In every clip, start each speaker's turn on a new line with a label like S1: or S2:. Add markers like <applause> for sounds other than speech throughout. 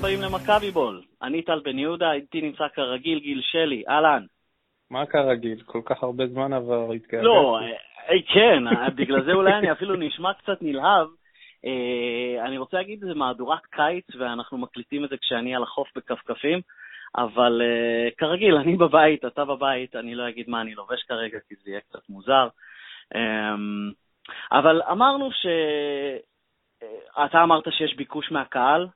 S1: הבאים למכבי בול. אני טל בן יהודה, איתי נמצא כרגיל גיל שלי, אהלן.
S2: מה כרגיל? כל כך הרבה זמן עבר, התגעגעתי.
S1: לא, אה, כן, אה, בגלל זה אולי אני אפילו נשמע קצת נלהב. אה, אני רוצה להגיד, זה מהדורת קיץ, ואנחנו מקליטים את זה כשאני על החוף בכפכפים, אבל כרגיל, אני בבית, אתה בבית, אני לא אגיד מה אני לובש כרגע, כי זה יהיה קצת מוזר. אמ, אבל אמרנו ש... אתה אמרת שיש ביקוש מהקהל, אה,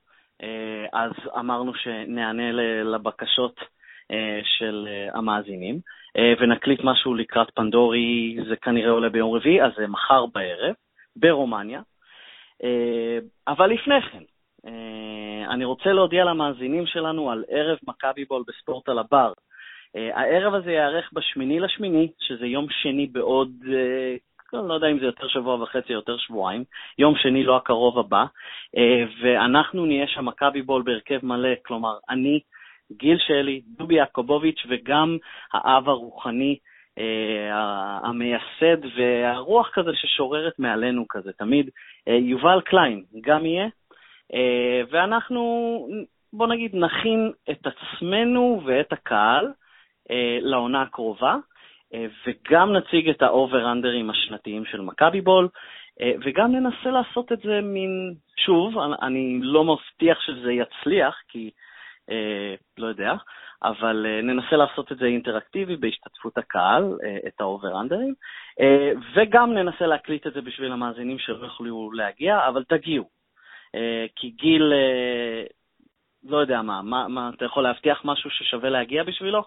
S1: אז אמרנו שנענה לבקשות אה, של אה, המאזינים, ונקליט משהו לקראת פנדורי, זה כנראה עולה ביום רביעי, אז זה מחר בערב, ברומניה. אבל לפני כן, אני רוצה להודיע למאזינים שלנו על ערב מכבי בול בספורט על הבר. הערב הזה ייערך בשמיני לשמיני, שזה יום שני בעוד אני לא יודע אם זה יותר שבוע וחצי, או יותר שבועיים, יום שני לא הקרוב הבא, אה, ואנחנו נהיה שם מכבי בול בהרכב מלא, כלומר, אני, גיל שלי, דובי יעקובוביץ' וגם האב הרוחני, אה, המייסד והרוח כזה ששוררת מעלינו כזה, תמיד, אה, יובל קליין גם יהיה, ואנחנו, בוא נגיד, נכין את עצמנו ואת הקהל לעונה הקרובה. אה, וגם נציג את ה over-under ים השנתיים של מכבי בול, אה, וגם ננסה לעשות את זה מין, שוב, אני לא מבטיח שזה יצליח, כי אה, לא יודע, אבל ננסה לעשות את זה אינטראקטיבי בהשתתפות הקהל, את ה over-under ים, וגם ננסה להקליט את זה בשביל המאזינים שלא יוכלו להגיע, אבל תגיעו. כי גיל, לא יודע מה, מה, מה, אתה יכול להבטיח משהו ששווה להגיע בשבילו?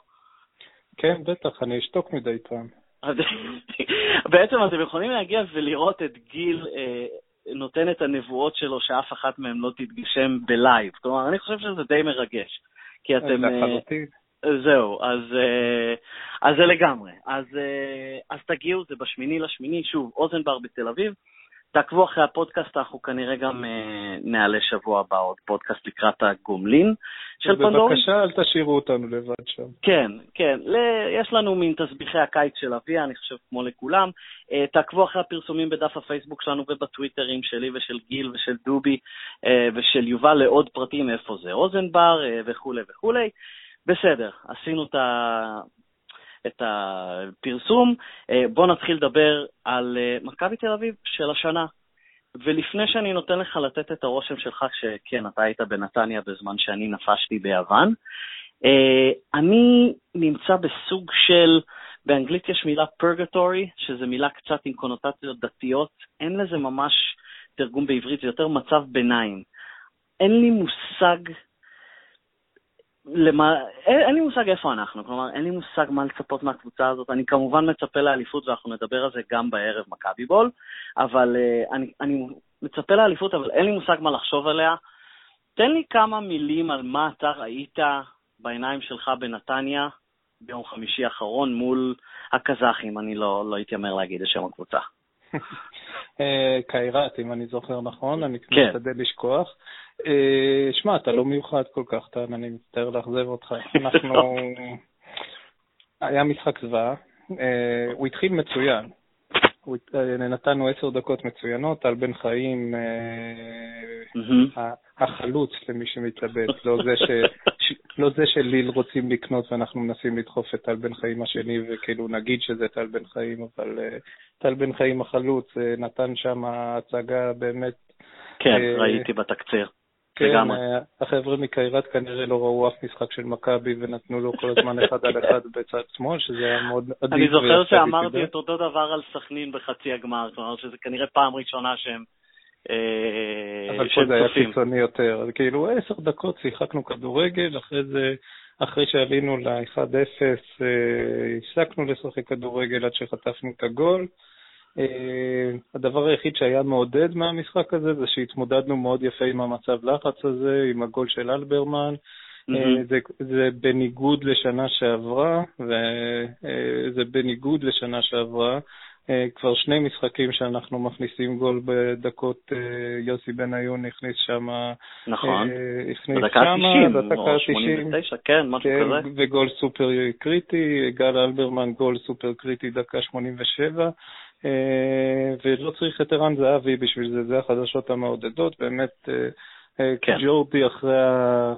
S2: כן, בטח, אני אשתוק מדי פעם. <laughs>
S1: בעצם אתם יכולים להגיע ולראות את גיל אה, נותן את הנבואות שלו, שאף אחת מהן לא תתגשם ב live. כלומר, אני חושב שזה די מרגש. כי אתם...
S2: לחלוטין.
S1: אה, זהו, אז, אה, אז זה לגמרי. אז, אה, אז תגיעו, זה בשמיני לשמיני, שוב, אוזן בר בתל אביב. תעקבו אחרי הפודקאסט, אנחנו כנראה גם אה, נעלה שבוע הבא עוד פודקאסט לקראת הגומלין של פנדורי.
S2: בבקשה, אל תשאירו אותנו לבד שם.
S1: כן, כן. יש לנו מין תסביכי הקיץ של אביה, אני חושב כמו לכולם. אה, תעקבו אחרי הפרסומים בדף הפייסבוק שלנו ובטוויטרים שלי ושל גיל ושל דובי אה, ושל יובל לעוד פרטים איפה זה אוזנבר אה, וכולי וכולי. בסדר, עשינו את ה... את הפרסום. אה, בואו נתחיל לדבר על אה, מכבי תל אביב של השנה. ולפני שאני נותן לך לתת את הרושם שלך, שכן, אתה היית בנתניה בזמן שאני נפשתי ביוון, אה, אני נמצא בסוג של, באנגלית יש מילה פרגטורי, שזו מילה קצת עם קונוטציות דתיות, אין לזה ממש תרגום בעברית, זה יותר מצב ביניים. אין לי מושג למה, אין, אין לי מושג איפה אנחנו, כלומר, אין לי מושג מה לצפות מהקבוצה הזאת. אני כמובן מצפה לאליפות, ואנחנו נדבר על זה גם בערב מכבי בול, אבל uh, אני, אני מצפה לאליפות, אבל אין לי מושג מה לחשוב עליה. תן לי כמה מילים על מה אתה ראית בעיניים שלך בנתניה ביום חמישי האחרון מול הקזחים, אני לא, לא אתיימר להגיד את שם הקבוצה.
S2: אה, קיירת, אם אני זוכר נכון, אני כן. משתדל לשכוח. אה, שמע, אתה לא מיוחד כל כך, טען, אני מצטער לאכזב אותך. <laughs> אנחנו... היה משחק זוועה, אה, הוא התחיל מצוין. נתנו עשר דקות מצוינות, טל בן חיים, החלוץ למי שמתלבט, לא זה, ש, <laughs> לא זה שליל רוצים לקנות ואנחנו מנסים לדחוף את טל בן חיים השני וכאילו נגיד שזה טל בן חיים, אבל טל בן חיים החלוץ נתן שם הצגה באמת...
S1: כן, ראיתי בתקציר.
S2: כן, לגמרי. החבר'ה מקיירת כנראה לא ראו אף משחק של מכבי ונתנו לו כל הזמן אחד על אחד <laughs> בצד שמאל, שזה היה מאוד עדיף.
S1: אני זוכר שאמרתי את אותו דבר על סכנין בחצי הגמר, כלומר שזה כנראה פעם ראשונה שהם
S2: אה, אבל פה זה היה קיצוני יותר. כאילו עשר דקות שיחקנו כדורגל, אחרי זה, אחרי שעלינו ל-1-0, אה, הפסקנו לשחק כדורגל עד שחטפנו את הגול. אה, הדבר היחיד שהיה מעודד מהמשחק הזה זה שהתמודדנו מאוד יפה עם המצב לחץ הזה, עם הגול של אלברמן. Mm-hmm. זה, זה בניגוד לשנה שעברה, וזה בניגוד לשנה שעברה. כבר שני משחקים שאנחנו מכניסים גול בדקות, יוסי בניון הכניס שם,
S1: נכון, הכניס בדקה ה-90, או 89, כן, משהו כן, כזה.
S2: וגול סופר קריטי, גל אלברמן גול סופר קריטי דקה 87. אה, ולא צריך את ערן זהבי בשביל זה, זה החדשות המעודדות, באמת אה, כן. ג'ורדי אחרי ה...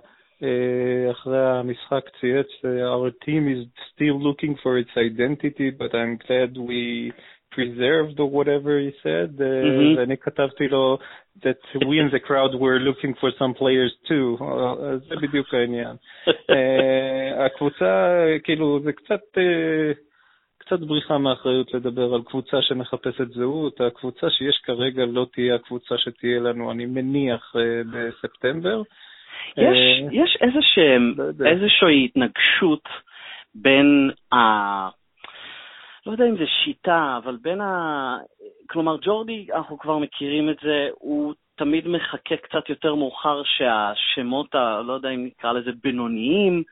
S2: אחרי המשחק צייץ, our team is still looking for its identity, but I'm glad we preserved or whatever he said, mm-hmm. ואני כתבתי לו that we in the crowd were looking for some players too, זה בדיוק העניין. <laughs> הקבוצה, כאילו, זה קצת... קצת בריחה מאחריות לדבר על קבוצה שמחפשת זהות. הקבוצה שיש כרגע לא תהיה הקבוצה שתהיה לנו, אני מניח, בספטמבר.
S1: יש, יש איזושהי, לא איזושהי התנגשות בין ה... לא יודע אם זה שיטה, אבל בין ה... כלומר, ג'ורדי, אנחנו כבר מכירים את זה, הוא תמיד מחכה קצת יותר מאוחר שהשמות, ה... לא יודע אם נקרא לזה בינוניים,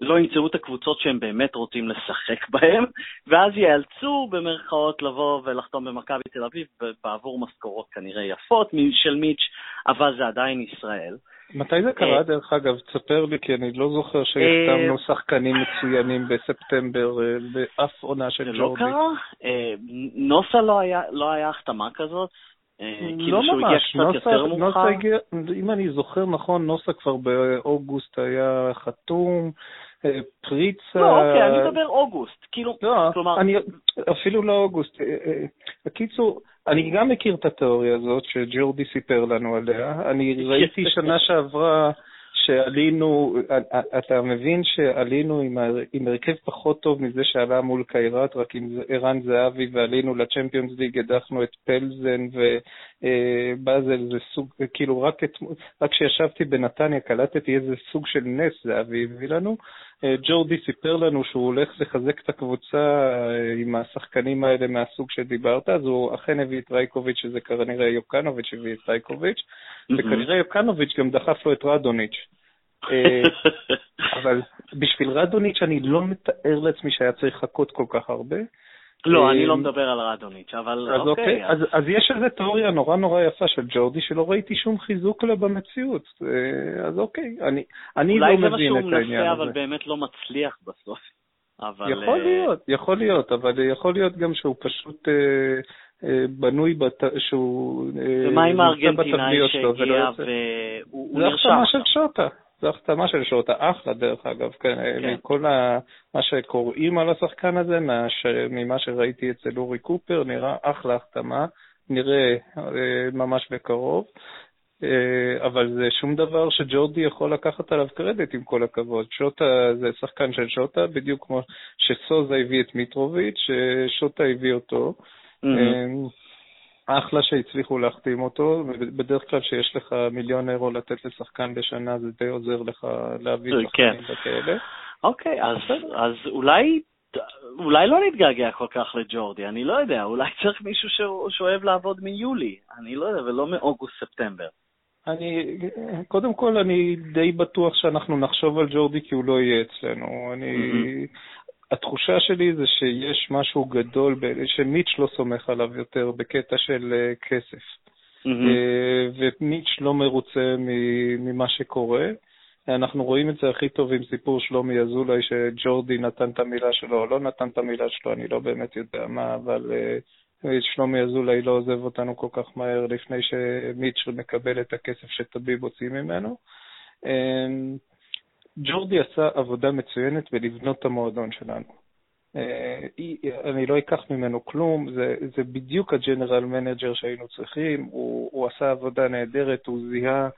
S1: לא ימצאו את הקבוצות שהם באמת רוצים לשחק בהן, ואז ייאלצו במרכאות לבוא ולחתום במכבי תל אביב בעבור משכורות כנראה יפות של מיץ', אבל זה עדיין ישראל.
S2: מתי זה קרה, אה, דרך אגב? תספר לי, כי אני לא זוכר שהחתמנו אה, שחקנים מצוינים בספטמבר אה, באף עונה של ג'ורדי.
S1: זה לא קרה? נוסה לא, לא היה החתמה כזאת? כאילו לא הגיע קצת נוסה? הגיע,
S2: אם אני זוכר נכון, נוסה כבר באוגוסט היה חתום, פריצה...
S1: לא, אוקיי, אני מדבר אוגוסט. כאילו,
S2: לא, כלומר... אני, אפילו לא אוגוסט. בקיצור, אני גם מכיר את התיאוריה הזאת שג'ורדי סיפר לנו עליה. אני <laughs> ראיתי שנה שעברה שעלינו, אתה מבין שעלינו עם, עם הרכב פחות טוב מזה שעלה מול קיירת, רק עם ערן זהבי, ועלינו לצ'מפיונס ליג, הדחנו את פלזן ובאזל, זה סוג, כאילו רק כשישבתי בנתניה קלטתי איזה סוג של נס זהבי הביא לנו. אה, ג'ורדי סיפר לנו שהוא הולך לחזק את הקבוצה אה, עם השחקנים האלה מהסוג שדיברת, אז הוא אכן הביא את רייקוביץ', שזה כנראה יוקנוביץ' הביא את רייקוביץ', וכנראה יוקנוביץ' גם דחף לו את רדוניץ'. אה, <laughs> אבל בשביל רדוניץ' אני לא מתאר לעצמי שהיה צריך לחכות כל כך הרבה.
S1: לא, אני לא מדבר על רדוניץ', אבל
S2: אז אוקיי. אוקיי אז, אז יש איזו תיאוריה נורא נורא יפה של ג'ורדי, שלא ראיתי שום חיזוק לה במציאות. אז אוקיי, אני, אני לא מבין את העניין הזה. אולי זה מה שהוא מנסה,
S1: אבל באמת לא מצליח בסוף. <laughs>
S2: אבל... יכול להיות, יכול להיות, אבל יכול להיות גם שהוא פשוט אה, אה, בנוי, בת... שהוא...
S1: אה, ומה עם הארגנטינאי שהגיע והוא
S2: נרשם? זה החתמה של שוטה. זו החתמה של שוטה, אחלה דרך אגב, כן, כן. מכל ה... מה שקוראים על השחקן הזה, מהש... ממה שראיתי אצל אורי קופר, נראה אחלה החתמה, נראה אה, ממש בקרוב. אה, אבל זה שום דבר שג'ורדי יכול לקחת עליו קרדיט, עם כל הכבוד. שוטה זה שחקן של שוטה, בדיוק כמו שסוזה הביא את מיטרוביץ', ששוטה הביא אותו. Mm-hmm. אחלה שהצליחו להחתים אותו, ובדרך כלל כשיש לך מיליון אירו לתת לשחקן בשנה, זה די עוזר לך להביא כן. שחקנים כן. וכאלה.
S1: אוקיי, אז, אז אולי, אולי לא נתגעגע כל כך לג'ורדי, אני לא יודע, אולי צריך מישהו שאוהב לעבוד מיולי, אני לא יודע, ולא מאוגוסט-ספטמבר.
S2: אני, קודם כל, אני די בטוח שאנחנו נחשוב על ג'ורדי כי הוא לא יהיה אצלנו. אני, mm-hmm. התחושה שלי זה שיש משהו גדול, שמיץ' לא סומך עליו יותר בקטע של אה, כסף. Mm-hmm. ומיץ' לא מרוצה ממה שקורה. אנחנו רואים את זה הכי טוב עם סיפור שלומי אזולאי, שג'ורדי נתן את המילה שלו או לא נתן את המילה שלו, אני לא באמת יודע מה, אבל uh, שלומי אזולאי לא עוזב אותנו כל כך מהר לפני שמיץ' מקבל את הכסף שטביב הוציא ממנו. ג'ורדי עשה עבודה מצוינת בלבנות את המועדון שלנו. אה, אני לא אקח ממנו כלום, זה, זה בדיוק ה general manager שהיינו צריכים, הוא, הוא עשה עבודה נהדרת, הוא זיהה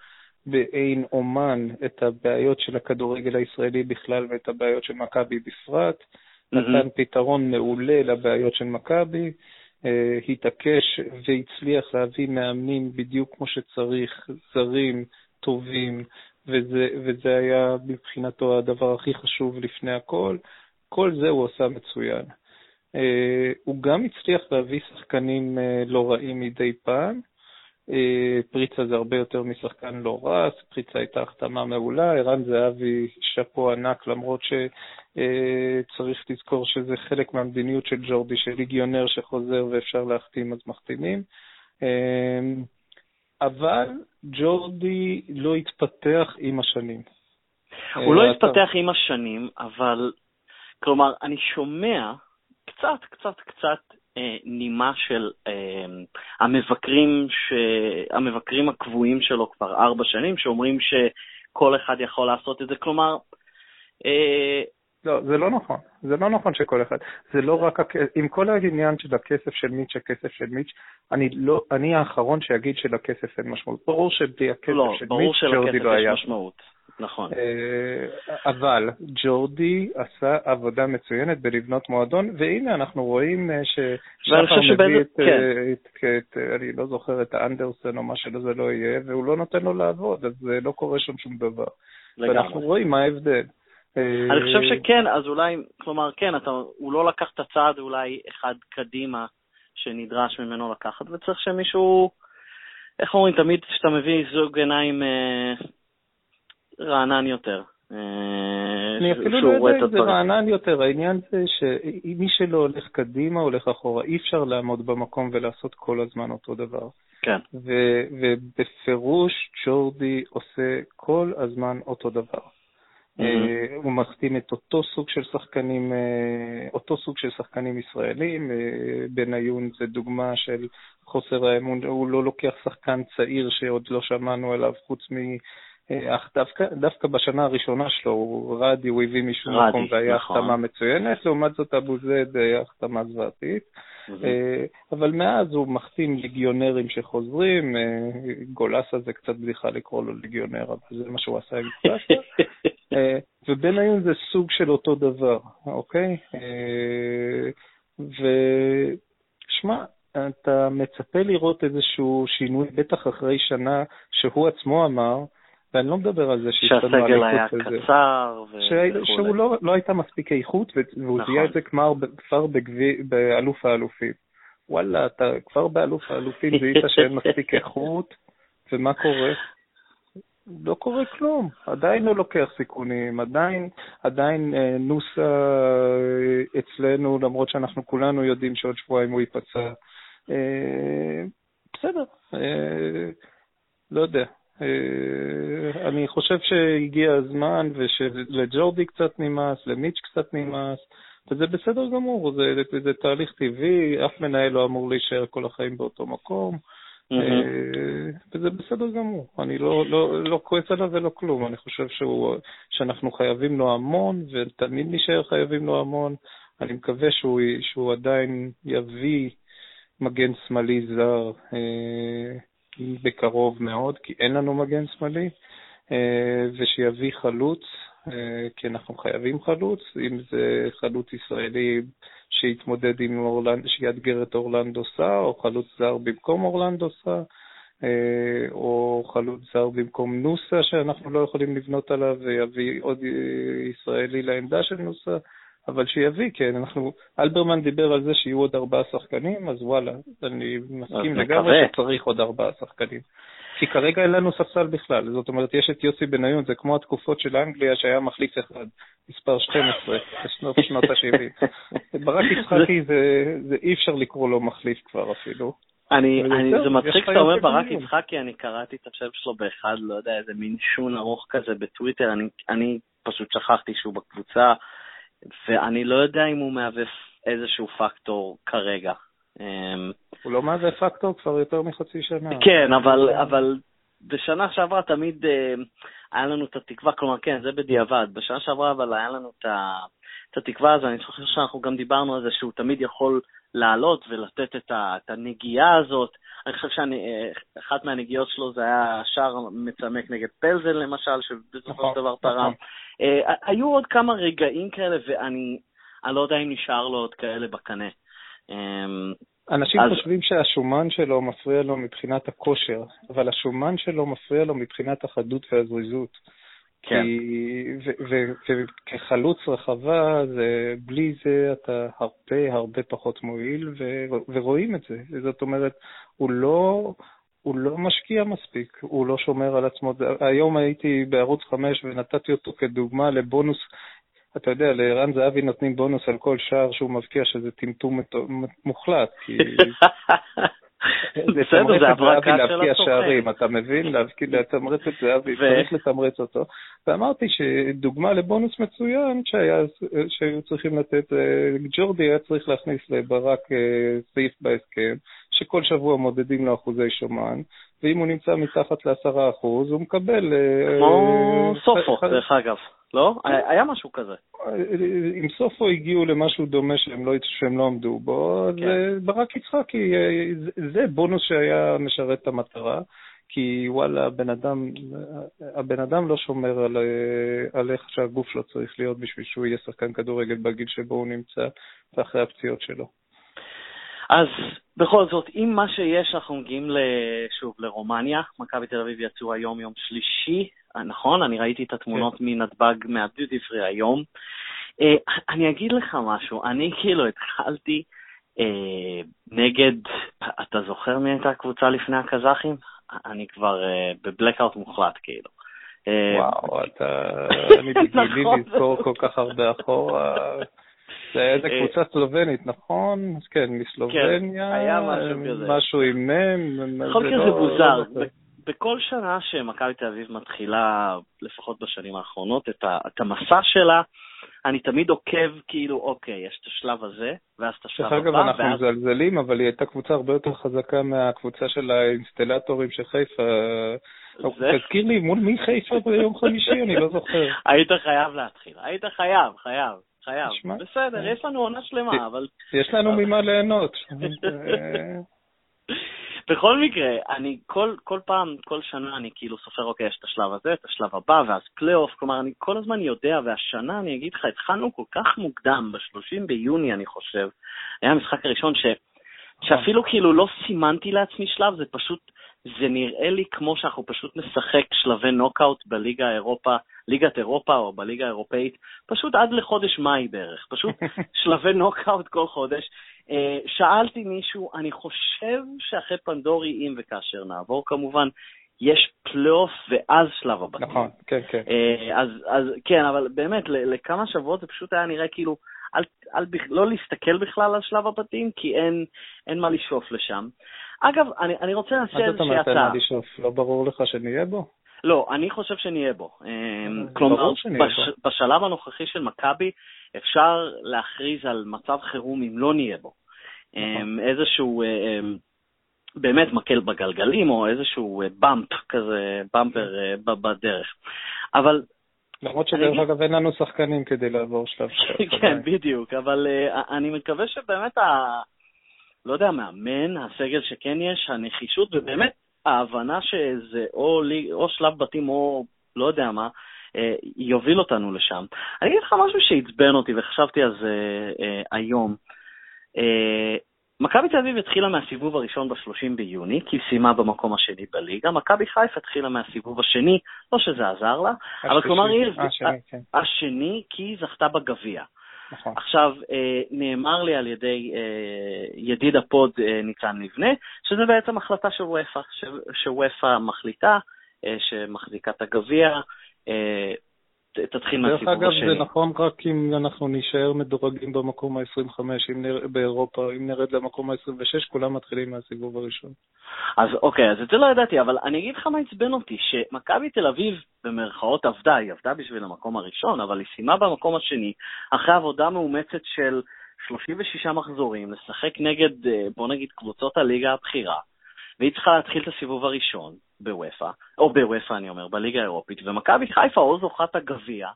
S2: בעין אומן את הבעיות של הכדורגל הישראלי בכלל ואת הבעיות של מכבי בפרט, mm-hmm. נתן פתרון מעולה לבעיות של מכבי, אה, התעקש והצליח להביא מאמנים בדיוק כמו שצריך, זרים, טובים, וזה, וזה היה מבחינתו הדבר הכי חשוב לפני הכל. כל זה הוא עשה מצוין. Uh, הוא גם הצליח להביא שחקנים uh, לא רעים מדי פעם. Uh, פריצה זה הרבה יותר משחקן לא רע, פריצה הייתה החתמה מעולה, ערן זהבי שאפו ענק, למרות שצריך לזכור שזה חלק מהמדיניות של ג'ורדי, של ליגיונר שחוזר ואפשר להחתים אז מחתימים. אבל ג'ורדי לא התפתח עם השנים.
S1: הוא לא התפתח עם השנים, אבל, כלומר, אני שומע קצת, קצת, קצת אה, נימה של אה, המבקרים, ש... המבקרים הקבועים שלו כבר ארבע שנים, שאומרים שכל אחד יכול לעשות את זה. כלומר,
S2: אה, לא, זה לא נכון. זה לא נכון שכל אחד. זה לא רק, עם כל העניין של הכסף של מיץ', הכסף של מיץ', אני, לא, אני האחרון שיגיד שלכסף אין משמעות. ברור שבלי הכסף
S1: לא,
S2: של מיץ', ג'ורדי לא היה.
S1: יש משמעות. נכון.
S2: אה, אבל ג'ורדי עשה עבודה מצוינת בלבנות מועדון, והנה אנחנו רואים אה, ששחר מביא את, כן. את, את, את, אני לא זוכר, את האנדרסון או מה שזה לא יהיה, והוא לא נותן לו לעבוד, אז לא קורה שם שום דבר. לגמרי. ואנחנו רואים מה ההבדל.
S1: אני חושב אה, שכן, אז אולי, כלומר, כן, אתה, הוא לא לקח את הצעד אולי אחד קדימה שנדרש ממנו לקחת, וצריך שמישהו, איך אומרים, תמיד כשאתה מביא זוג עיניים אה, רענן יותר.
S2: אה, אני אפילו לא יודע אם זה רענן יותר, העניין זה שמי שלא הולך קדימה, הולך אחורה. אי אפשר לעמוד במקום ולעשות כל הזמן אותו דבר.
S1: כן.
S2: ובפירוש ג'ורדי עושה כל הזמן אותו דבר. Mm-hmm. הוא מחתים את אותו סוג של שחקנים, אה, אותו סוג של שחקנים ישראלים. אה, בניון זה דוגמה של חוסר האמון, הוא לא לוקח שחקן צעיר שעוד לא שמענו עליו, חוץ מ... אך דווקא, דווקא בשנה הראשונה שלו, רדי, הוא הביא משום מקום והיה נכון. החתמה מצוינת, לעומת זאת אבו זד היה החתמה זוועתית. אה, אבל מאז הוא מחתים ליגיונרים שחוזרים, אה, גולסה זה קצת בדיחה לקרוא לו ליגיונר, אבל זה מה שהוא עשה עם גולסה. <laughs> אה, ובניון זה סוג של אותו דבר, אוקיי? ושמע, אתה מצפה לראות איזשהו שינוי, בטח אחרי שנה שהוא עצמו אמר, ואני לא מדבר על זה
S1: הזה. שהסגל היה קצר
S2: וכו'. שהוא לא, לא הייתה מספיק איכות, והוא נכון. זיהה את זה כבר, כבר בגבי, באלוף האלופים. וואלה, אתה כבר באלוף האלופים זיהית שאין מספיק איכות, ומה קורה? לא קורה כלום, עדיין לא לוקח סיכונים, עדיין, עדיין אה, נוסה אה, אצלנו, למרות שאנחנו כולנו יודעים שעוד שבועיים הוא ייפצע. אה, בסדר, אה, לא יודע, אה, אני חושב שהגיע הזמן ושלג'ורדי קצת נמאס, למיץ' קצת נמאס, וזה בסדר גמור, זה, זה, זה תהליך טבעי, אף מנהל לא אמור להישאר כל החיים באותו מקום, mm-hmm. וזה בסדר גמור. אני לא, לא, לא כועס עליו ולא כלום, אני חושב שהוא, שאנחנו חייבים לו המון, ותמיד נשאר חייבים לו המון. אני מקווה שהוא, שהוא עדיין יביא מגן שמאלי זר. אה, בקרוב מאוד, כי אין לנו מגן שמאלי, אה, ושיביא חלוץ, אה, כי אנחנו חייבים חלוץ, אם זה חלוץ ישראלי שיתמודד עם אורלנדו, שיאתגר את אורלנדו סא, או חלוץ זר במקום אורלנדו סא, אה, או חלוץ זר במקום נוסה, שאנחנו לא יכולים לבנות עליו, ויביא עוד ישראלי לעמדה של נוסה. אבל שיביא, כן, אנחנו, אלברמן דיבר על זה שיהיו עוד ארבעה שחקנים, אז וואלה, אני מסכים לגמרי שצריך עוד ארבעה שחקנים. כי כרגע אין לנו ספסל בכלל, זאת אומרת, יש את יוסי בניון, זה כמו התקופות של אנגליה שהיה מחליף אחד, מספר 12, בשנות שנות ה-70. <laughs> ברק יצחקי, זה, זה אי אפשר לקרוא לו מחליף כבר אפילו.
S1: אני, אני, זה מצחיק שאתה אומר ברק יצחקי, אני קראתי את השם שלו באחד, לא יודע, איזה מין שון ארוך כזה בטוויטר, אני, אני פשוט שכחתי שהוא בקבוצה. ואני לא יודע אם הוא מהווה איזשהו פקטור כרגע.
S2: אמ, הוא לא מהווה פקטור כבר יותר מחצי שנה.
S1: כן, אבל, אבל בשנה שעברה תמיד אה, היה לנו את התקווה, כלומר, כן, זה בדיעבד. בשנה שעברה אבל היה לנו את, ה, את התקווה הזו, אני חושב שאנחנו גם דיברנו על זה שהוא תמיד יכול לעלות ולתת את, ה, את הנגיעה הזאת. אני חושב שאחת מהנגיעות שלו זה היה שער מצמק נגד פלזן למשל, שבסופו של נכון, דבר תרם. נכון. אה, היו עוד כמה רגעים כאלה, ואני לא יודע אם נשאר לו עוד כאלה בקנה.
S2: אמ, אנשים אז... חושבים שהשומן שלו מפריע לו מבחינת הכושר, אבל השומן שלו מפריע לו מבחינת החדות והזריזות.
S1: כן.
S2: וכחלוץ רחבה, זה, בלי זה אתה הרבה הרבה פחות מועיל, ו, ורואים את זה. זאת אומרת, הוא לא, הוא לא משקיע מספיק, הוא לא שומר על עצמו. היום הייתי בערוץ 5 ונתתי אותו כדוגמה לבונוס. אתה יודע, לערן זהבי נותנים בונוס על כל שער שהוא מבקיע, שזה טמטום מוחלט. כי <laughs>
S1: בסדר, זה הברקה של
S2: הסוכן. אתה מבין? <laughs> לתמרץ את זהבי, צריך לתמרץ אותו. ואמרתי שדוגמה לבונוס מצוין שהיו צריכים לתת, אה, ג'ורדי היה צריך להכניס לברק אה, סעיף בהסכם, שכל שבוע מודדים לו אחוזי שומן, ואם הוא נמצא מתחת לעשרה אחוז, הוא מקבל...
S1: כמו סופו, דרך אגב. לא? היה משהו כזה.
S2: עם סופו הגיעו למשהו דומה שהם לא, שהם לא עמדו בו, אז כן. ברק יצחקי, זה בונוס שהיה משרת את המטרה, כי וואלה, הבן אדם, הבן אדם לא שומר על, על איך שהגוף שלו צריך להיות בשביל שהוא יהיה שחקן כדורגל בגיל שבו הוא נמצא, ואחרי הפציעות שלו.
S1: אז בכל זאת, אם מה שיש, אנחנו מגיעים שוב לרומניה. מכבי תל אביב יצאו היום יום שלישי, אה, נכון? אני ראיתי את התמונות כן. מנתב"ג מהדיוטי פרי היום. אה, אני אגיד לך משהו, אני כאילו התחלתי אה, נגד, אתה זוכר מי הייתה הקבוצה לפני הקזחים? אני כבר אה, בבלקאוט מוחלט, כאילו.
S2: אה, וואו, אתה... <laughs> אני בגילי נכון. לזכור כל כך הרבה אחורה. זה איזה אה, קבוצה סלובנית, נכון? כן, מסלובניה. כן, היה משהו כזה. משהו עם מ'.
S1: בכל מקרה זה לא- מוזר. בכל שנה שמכבי תל אביב מתחילה, לפחות בשנים האחרונות, את, ה, את המסע שלה, אני תמיד עוקב כאילו, אוקיי, יש את השלב הזה, ואז את השלב הבא.
S2: דרך אגב, אנחנו ואז... מזלזלים, אבל היא הייתה קבוצה הרבה יותר חזקה מהקבוצה של האינסטלטורים של חיפה. זה... תזכיר לי, מול מי חיפה ביום חמישי? אני לא זוכר. <laughs>
S1: היית חייב להתחיל, היית חייב, חייב. חייב. שמה? בסדר, אה. יש לנו עונה שלמה, אבל...
S2: יש לנו ממה ליהנות. <laughs>
S1: בכל מקרה, אני כל, כל פעם, כל שנה אני כאילו סופר, אוקיי, יש את השלב הזה, את השלב הבא, ואז פלייאוף, כלומר, אני כל הזמן יודע, והשנה, אני אגיד לך, התחלנו כל כך מוקדם, ב-30 ביוני, אני חושב, היה המשחק הראשון ש... שאפילו כאילו לא סימנתי לעצמי שלב, זה פשוט, זה נראה לי כמו שאנחנו פשוט נשחק שלבי נוקאוט בליגה האירופה, ליגת אירופה או בליגה האירופאית, פשוט עד לחודש מאי בערך, פשוט <laughs> שלבי נוקאוט כל חודש. אה, שאלתי מישהו, אני חושב שאחרי פנדורי, אם וכאשר נעבור כמובן, יש פלייאוף ואז שלב הבתים.
S2: נכון, כן, כן.
S1: אה, אז, אז כן, אבל באמת, לכמה שבועות זה פשוט היה נראה כאילו, אל, אל, לא להסתכל בכלל על שלב הבתים, כי אין, אין מה לשאוף לשם. אגב, אני, אני רוצה
S2: לנסות איזושהי הצעה. מה זאת אומרת אין מה לשאוף? לא ברור לך שנהיה בו?
S1: לא, אני חושב שנהיה בו. אה, כלומר, בש, בשלב הנוכחי של מכבי אפשר להכריז על מצב חירום אם לא נהיה בו. נכון. אה, איזשהו אה, באמת מקל בגלגלים, או איזשהו באמפ כזה, באמפר בדרך. אבל...
S2: למרות שדרך אגב אין לנו שחקנים כדי לעבור שלב שלב. <laughs>
S1: כן, בדיוק, אבל אני מקווה שבאמת ה... לא יודע, מאמן, הסגל שכן יש, הנחישות, ובאמת ההבנה שזה או, לי, או שלב בתים או לא יודע מה, אה, יוביל אותנו לשם. אני אגיד לך משהו שעצבן אותי וחשבתי על זה אה, היום. אה, מכבי תל אביב התחילה מהסיבוב הראשון ב-30 ביוני, כי היא סיימה במקום השני בליגה. מכבי חיפה התחילה מהסיבוב השני, לא שזה עזר לה, אבל כלומר היא... השני, כן. השני, כי היא זכתה בגביע. נכון. עכשיו, אה, נאמר לי על ידי אה, ידיד הפוד אה, ניצן לבנה, שזה בעצם החלטה של וופא, שוופא מחליטה, שמחזיקה את הגביע, תתחיל מהסיבוב השני.
S2: דרך אגב, זה נכון רק אם אנחנו נישאר מדורגים במקום ה-25 נר... באירופה, אם נרד למקום ה-26, כולם מתחילים מהסיבוב הראשון.
S1: אז אוקיי, אז את זה לא ידעתי, אבל אני אגיד לך מה עצבן אותי, שמכבי תל אביב, במרכאות עבדה, היא עבדה בשביל המקום הראשון, אבל היא סיימה במקום השני, אחרי עבודה מאומצת של 36 מחזורים, לשחק נגד, אה, בוא נגיד, קבוצות הליגה הבכירה, והיא צריכה להתחיל את הסיבוב הראשון. בוופא, או בוופא אני אומר, בליגה האירופית, ומכבי חיפה או זוכת הגביע,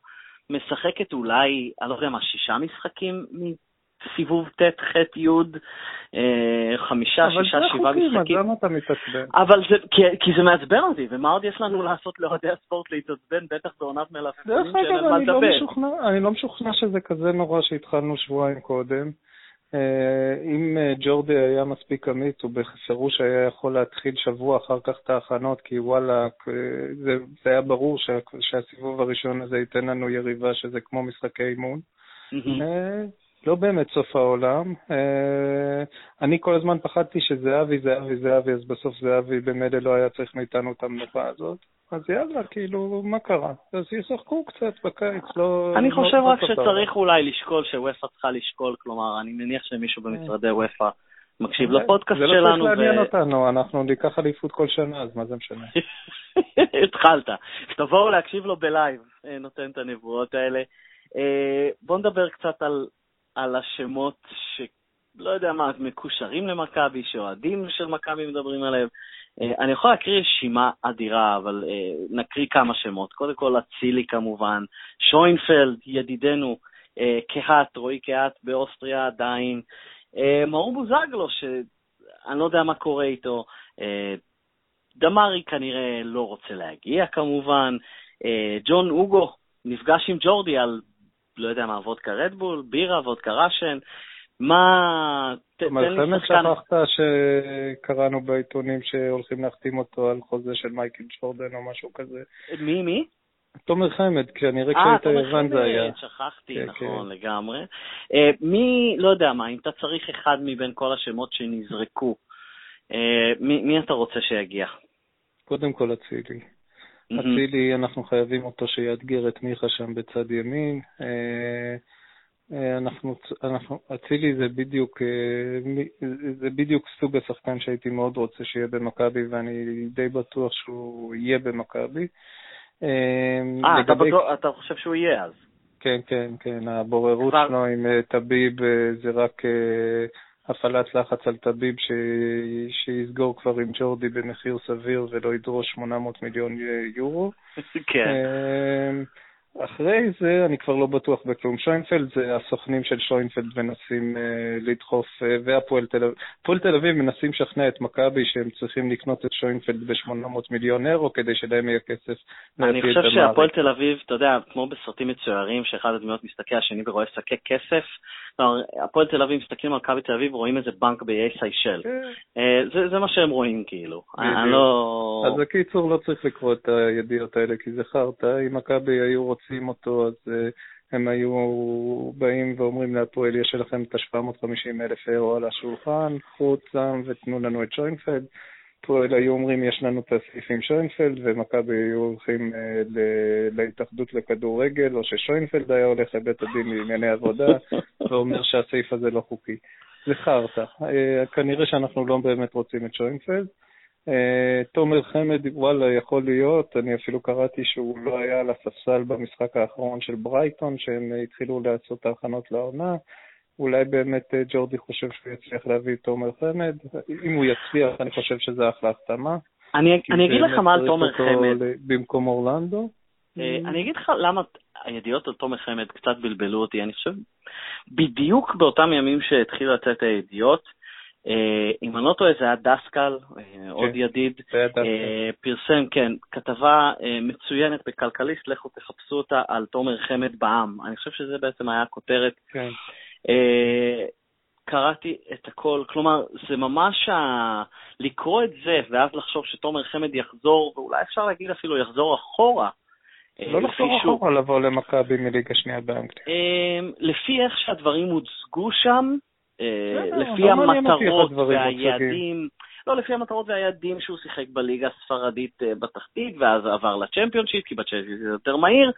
S1: משחקת אולי, אני לא יודע מה, שישה משחקים מסיבוב ט', ח', י', אה, חמישה, שישה, שבעה משחקים. אבל זה
S2: החוקים, אז למה אתה מתעצבן?
S1: אבל זה, כי, כי זה מעצבן אותי, ומה עוד יש לנו לעשות לאוהדי הספורט להתעצבן, בטח בעונת מלפפונים שאין על מה לדבר.
S2: אני לא משוכנע שזה כזה נורא שהתחלנו שבועיים קודם. אה, אם אה, ג'ורדי היה מספיק אמיץ, הוא בפירוש היה יכול להתחיל שבוע אחר כך את ההכנות, כי וואלה, אה, זה, זה היה ברור שה, שהסיבוב הראשון הזה ייתן לנו יריבה שזה כמו משחקי אימון. Mm-hmm. לא באמת סוף העולם. אני כל הזמן פחדתי שזהבי, זהבי, זהבי, אז בסוף זהבי במילא לא היה צריך מאיתנו את המנוחה הזאת. אז יאללה, כאילו, מה קרה? אז ישחקו קצת בקיץ, לא...
S1: אני לא חושב לא רק שצריך אולי לשקול, שוופא צריכה לשקול, כלומר, אני מניח שמישהו במשרדי וופא מקשיב לפודקאסט שלנו. זה
S2: לא צריך לעניין אותנו, אנחנו ניקח אליפות כל שנה, אז מה זה משנה? <laughs>
S1: התחלת. תבואו להקשיב לו בלייב, אה, נותן את הנבואות האלה. אה, בואו נדבר קצת על, על השמות שלא יודע מה, מקושרים למכבי, שאוהדים של מכבי מדברים עליהם. אה, אני יכול להקריא רשימה אדירה, אבל נקריא כמה שמות. קודם כל, אצילי כמובן, שוינפלד, ידידנו, קהת, רועי קהת באוסטריה עדיין, מאור בוזגלו, שאני לא יודע מה קורה איתו, דמרי כנראה לא רוצה להגיע כמובן, ג'ון אוגו נפגש עם ג'ורדי על, לא יודע מה, וודקה רדבול, בירה, וודקה ראשן, מה...
S2: תן לי שחקן... שכחת שקראנו בעיתונים שהולכים להחתים אותו על חוזה של מייקל ג'ורדן או משהו כזה.
S1: מי, מי?
S2: תומר חמד, כנראה כשהיית יוון זה היה.
S1: אה, תומר חמד, שכחתי, כן, נכון, כן. לגמרי. Uh, מי, לא יודע מה, אם אתה צריך אחד מבין כל השמות שנזרקו, uh, מי, מי אתה רוצה שיגיע?
S2: קודם כל אצילי. אצילי, אנחנו חייבים אותו שיאתגר את מיכה שם בצד ימין. אה, אה, אנחנו, אנחנו, אצילי זה בדיוק, אה, זה בדיוק סוג השחקן שהייתי מאוד רוצה שיהיה במכבי, ואני די בטוח שהוא יהיה במכבי.
S1: אה, לגבי... אתה, אתה חושב שהוא יהיה אז?
S2: כן, כן, כן, הבוררות כבר... שלו עם טביב זה רק הפעלת לחץ על טביב ש... שיסגור כבר עם ג'ורדי במחיר סביר ולא ידרוש 800 מיליון יורו. <laughs>
S1: כן.
S2: אחרי זה אני כבר לא בטוח בכלום. שוינפלד זה הסוכנים של שוינפלד מנסים uh, לדחוף, uh, והפועל תל אביב. הפועל תל אביב מנסים לשכנע את מכבי שהם צריכים לקנות את שוינפלד ב-800 מיליון אירו כדי שלהם יהיה כסף.
S1: אני חושב שהפועל תל אביב, אתה יודע, כמו בסרטים מצוירים, שאחד הדמויות מסתכל, השני ורואה שקי כסף, הפועל תל אביב מסתכלים על מכבי תל אביב ורואים איזה בנק באיי סיישל. כן. אה, זה, זה מה שהם רואים כאילו. אני לא...
S2: אז בקיצור לא צריך לקרוא את הידיעות האלה כי זה חרטא. אם מכבי היו רוצים אותו אז uh, הם היו באים ואומרים להפועל יש לכם את ה-750 אלף אירו על השולחן, קחו אותם ותנו לנו את שוינפלד. הפועל היו אומרים יש לנו את הסעיפים שוינפלד, ומכבי היו הולכים אה, להתאחדות לכדורגל, או ששוינפלד היה הולך לבית הדין לענייני עבודה, ואומר שהסעיף הזה לא חוקי. זה חרטא. אה, כנראה שאנחנו לא באמת רוצים את שוינפלד. אה, תומר חמד, וואלה, יכול להיות, אני אפילו קראתי שהוא לא היה על הספסל במשחק האחרון של ברייטון, שהם התחילו לעשות את ההכנות לעונה. אולי באמת אה, ג'ורדי חושב שהוא יצליח להביא את תומר חמד. אם הוא יצליח, אני חושב שזה אחלה החתמה.
S1: אני, אני אגיד לך מה על תומר חמד.
S2: במקום אורלנדו.
S1: אה, אני אגיד לך למה הידיעות על תומר חמד קצת בלבלו אותי. אני חושב, בדיוק באותם ימים שהתחילו לצאת הידיעות, אם אני לא טועה, זה היה דסקל, עוד כן, ידיד, פרסם, כן, כתבה מצוינת בכלכליסט, לכו תחפשו אותה על תומר חמד בעם. אני חושב שזה בעצם היה הכותרת.
S2: כן.
S1: אה, קראתי את הכל, כלומר, זה ממש ה... לקרוא את זה, ואז לחשוב שתומר חמד יחזור, ואולי אפשר להגיד אפילו יחזור אחורה.
S2: אה, לא לחזור אחורה, לבוא למכבי מליגה שנייה באנגליה.
S1: אה, לפי איך שהדברים הוצגו שם, לפי לא המטרות והיעדים, לא, לפי המטרות והיעדים שהוא שיחק בליגה הספרדית בתחתית, ואז עבר לצ'מפיונשיפ, כי בצ'מפיונשיפ זה יותר מהיר,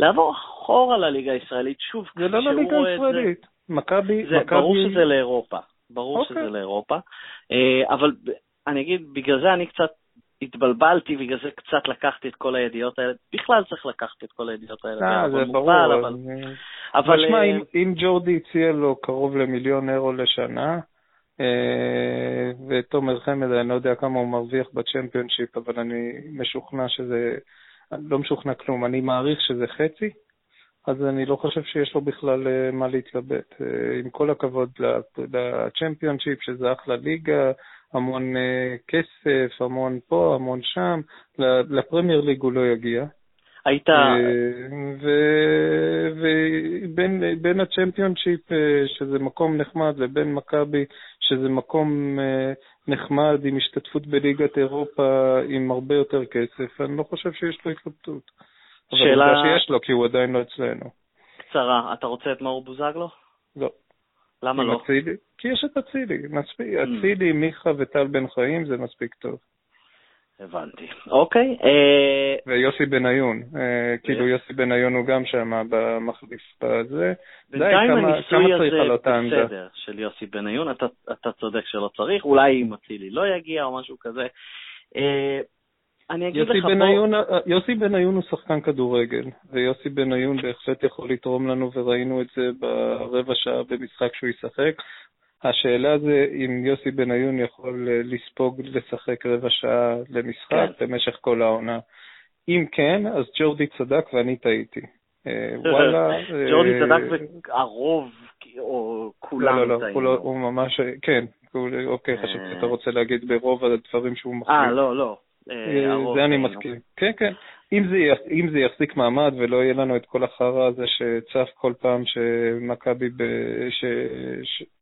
S1: לעבור אחורה לליגה הישראלית, שוב,
S2: זה לא לליגה הישראלית. מכבי,
S1: מכבי... ברור שזה לאירופה. ברור okay. אוקיי. שזה לאירופה. אה, אבל אני אגיד, בגלל זה אני קצת התבלבלתי, בגלל זה קצת לקחתי את כל הידיעות האלה. בכלל צריך לקחת את כל הידיעות האלה.
S2: אה, זה ברור. אבל... אבל... תשמע, אם, אם ג'ורדי הציע לו קרוב למיליון אירו לשנה, אה, ותומר חמד, אני לא יודע כמה הוא מרוויח בצ'מפיונשיפ, אבל אני משוכנע שזה, לא משוכנע כלום, אני מעריך שזה חצי, אז אני לא חושב שיש לו בכלל אה, מה להתלבט. אה, עם כל הכבוד לצ'מפיונשיפ, שזה אחלה ליגה, המון אה, כסף, המון פה, המון שם, לפרמייר ליג הוא לא יגיע.
S1: היית...
S2: ובין הצ'מפיונשיפ, שזה מקום נחמד, לבין מכבי, שזה מקום נחמד עם השתתפות בליגת אירופה עם הרבה יותר כסף, אני לא חושב שיש לו התלבטות. שאלה... אבל עובדה שיש לו, כי הוא עדיין לא אצלנו.
S1: קצרה, אתה רוצה את מאור בוזגלו?
S2: לא.
S1: למה לא?
S2: אצילי? כי יש את אצילי. מספיק, mm. אצילי, מיכה וטל בן חיים זה מספיק טוב.
S1: הבנתי. אוקיי.
S2: ויוסי בניון, כאילו יוסי בניון הוא גם שם במחליף בזה.
S1: בינתיים הניסוי הזה בסדר של יוסי בניון, אתה צודק שלא צריך, אולי אם אצילי לא יגיע או משהו כזה. אני אגיד לך
S2: בניון, פה... יוסי בניון הוא שחקן כדורגל, ויוסי בניון בהחלט יכול לתרום לנו, וראינו את זה ברבע שעה במשחק שהוא ישחק. השאלה זה אם יוסי בניון יכול לספוג לשחק רבע שעה למשחק כן. במשך כל העונה. אם כן, אז ג'ורדי צדק ואני טעיתי.
S1: אה, וואלה... ג'ורדי אה, צדק והרוב, או כולם
S2: לא, לא, לא, לא, הוא ממש, כן, אוקיי, חשבתי שאתה רוצה להגיד ברוב הדברים שהוא מחליט.
S1: אה, לא, לא.
S2: אה, זה אני מסכים. כן, כן. אם זה, אם זה יחזיק מעמד ולא יהיה לנו את כל החרא הזה שצף כל פעם שמכבי,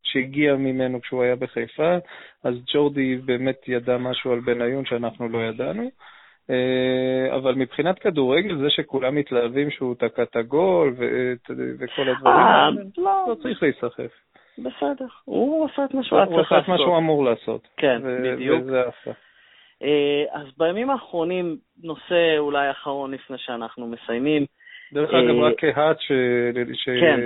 S2: שהגיע ממנו כשהוא היה בחיפה, אז ג'ורדי באמת ידע משהו על בניון שאנחנו לא ידענו. אה, אבל מבחינת כדורגל, זה שכולם מתלהבים שהוא תקע את הגול וכל הדברים האלה, לא. לא צריך להיסחף.
S1: בסדר, הוא עשה את מה שהוא צריך לעשות. הוא עשה
S2: את מה שהוא אמור לעשות.
S1: כן, בדיוק. וזה עשה. אה, אז בימים האחרונים, נושא אולי אחרון לפני שאנחנו מסיימים.
S2: דרך אגב, אה, רק קהת ש... כן.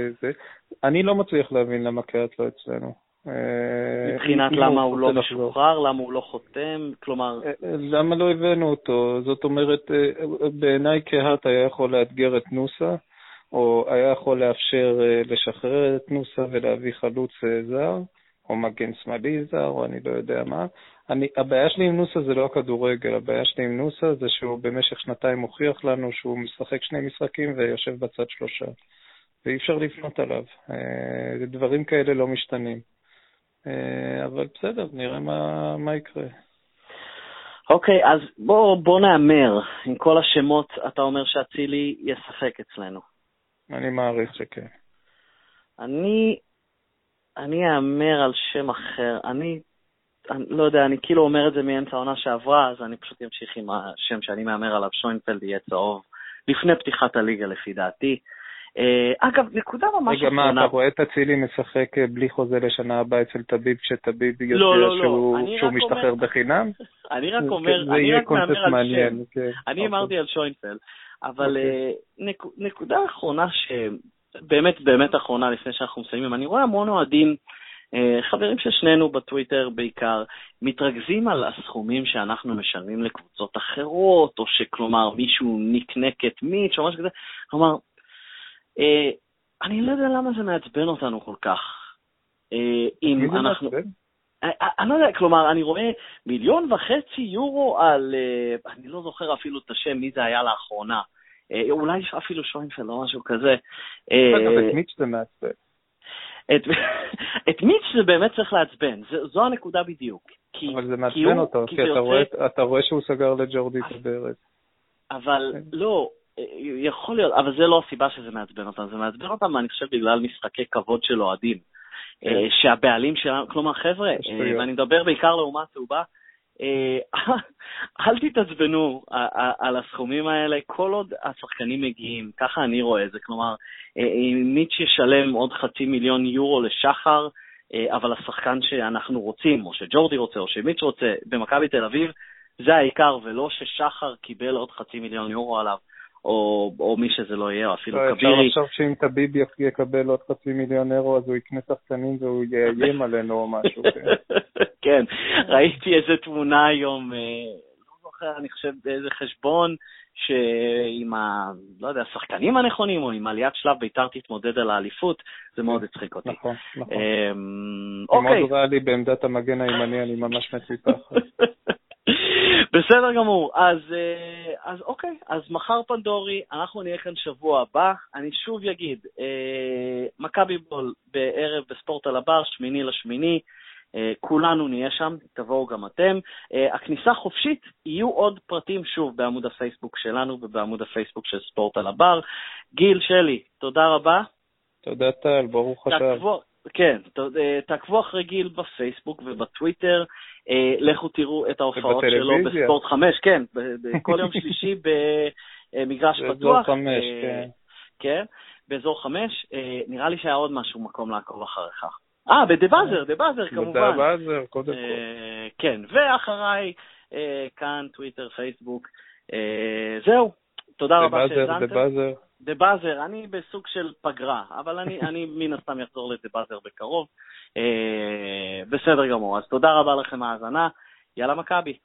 S2: אני לא מצליח להבין למה קהת לא אצלנו.
S1: אה, מבחינת למה הוא לא משוחרר, למה הוא לא חותם, כלומר...
S2: למה לא הבאנו אותו? זאת אומרת, בעיניי קהת היה יכול לאתגר את נוסה, או היה יכול לאפשר לשחרר את נוסה ולהביא חלוץ זר, או מגן שמאלי זר, או אני לא יודע מה. אני, הבעיה שלי עם נוסה זה לא הכדורגל, הבעיה שלי עם נוסה זה שהוא במשך שנתיים הוכיח לנו שהוא משחק שני משחקים ויושב בצד שלושה. ואי אפשר לפנות עליו. אה, דברים כאלה לא משתנים. אה, אבל בסדר, נראה מה, מה יקרה.
S1: אוקיי, okay, אז בוא, בוא נאמר, עם כל השמות, אתה אומר שאצילי ישחק אצלנו.
S2: אני מעריך שכן.
S1: אני, אני אאמר על שם אחר. אני אני לא יודע, אני כאילו אומר את זה מאמצע העונה שעברה, אז אני פשוט אמשיך עם השם שאני מהמר עליו, שוינפלד יהיה צהוב, לפני פתיחת הליגה לפי דעתי. Uh, אגב, נקודה ממש
S2: אחרונה... רגע, מה, אתה רואה את אצילי משחק אה, בלי חוזה לשנה הבאה אצל טביב, כשטביב יודע לא, לא, לא. שהוא, לא. שהוא משתחרר אומר... בחינם?
S1: אני רק <laughs> אומר,
S2: זה
S1: אני
S2: רק מהמר על מעניין,
S1: שם. כן. אני אוקיי. אמרתי על שוינפלד, אבל. אוקיי. נק, נקודה אחרונה, שבאמת באמת אחרונה לפני שאנחנו מסיימים, אני רואה המון אוהדים אה, חברים של שנינו בטוויטר בעיקר, מתרכזים על הסכומים שאנחנו משלמים לקבוצות אחרות, או שכלומר מישהו נקנק את מיץ' או משהו כזה. כלומר, אה, אני לא יודע למה זה מעצבן אותנו כל כך.
S2: אה, אם אנחנו...
S1: אני לא יודע, כלומר, אני רואה מיליון וחצי יורו על, אני לא זוכר אפילו את השם, מי זה היה לאחרונה. אולי אפילו שוינפלד או משהו כזה.
S2: את מיץ' זה מעצבן. <laughs>
S1: את, מיץ' זה באמת צריך לעצבן, זו, הנקודה בדיוק.
S2: אבל זה מעצבן אותו, כי, אתה. רואה, שהוא סגר לג'ורדי את הברז.
S1: אבל כן. לא, יכול להיות, אבל זה לא הסיבה שזה מעצבן אותם, זה מעצבן אותם, אני חושב, בגלל משחקי כבוד של אוהדים. כן. אה, שהבעלים שלנו, כלומר, חבר'ה, אה, ואני מדבר בעיקר לאומה צהובה, אה, <laughs> אל תתעצבנו על הסכומים האלה כל עוד השחקנים מגיעים, ככה אני רואה את זה. כלומר, אה, אם מיץ' ישלם עוד חצי מיליון יורו לשחר, אה, אבל השחקן שאנחנו רוצים, או שג'ורדי רוצה, או שמיץ' רוצה, במכבי תל אביב, זה העיקר, ולא ששחר קיבל עוד חצי מיליון יורו עליו. או, או מי שזה לא יהיה, או אפילו לא,
S2: קבירי. אפשר לחשוב שאם טביב יקבל עוד חצי מיליון אירו, אז הוא יקנה שחקנים והוא יאיים <laughs> עלינו או משהו.
S1: כן, כן ראיתי איזה תמונה היום, אה, לא זוכר, אני חושב באיזה חשבון, שעם ה... לא יודע, השחקנים הנכונים, או עם עליית שלב ביתר תתמודד על האליפות, זה מאוד הצחיק אותי.
S2: נכון, נכון. אמ, אוקיי. מאוד ריאלי בעמדת המגן הימני, אני ממש מציפה. <laughs>
S1: בסדר גמור, אז, אה, אז אוקיי, אז מחר פנדורי, אנחנו נהיה כאן שבוע הבא. אני שוב אגיד, אה, מכבי בול בערב בספורט על הבר, שמיני לשמיני, אה, כולנו נהיה שם, תבואו גם אתם. הכניסה חופשית, יהיו עוד פרטים שוב בעמוד הפייסבוק שלנו ובעמוד הפייסבוק של ספורט על הבר. גיל, שלי, תודה רבה.
S2: תודה טל, ברוך השם.
S1: כן, תעקבו אחרי גיל בפייסבוק ובטוויטר. אה, לכו תראו את ההופעות שלו בספורט 5, כן, כל יום שלישי במגרש פתוח. באזור
S2: 5, אה, כן.
S1: כן, באזור 5. אה, נראה לי שהיה עוד משהו, מקום לעקוב אחריך. אה, בדה באזר, דה באזר כמובן.
S2: בדה באזר, קודם כל.
S1: כן, ואחריי כאן, טוויטר, פייסבוק. זהו, תודה רבה
S2: שהאזנתם. דה באזר.
S1: דה באזר, אני בסוג של פגרה, אבל אני, אני מן הסתם אחזור לדה באזר בקרוב. בסדר גמור, אז תודה רבה לכם האזנה, יאללה מכבי.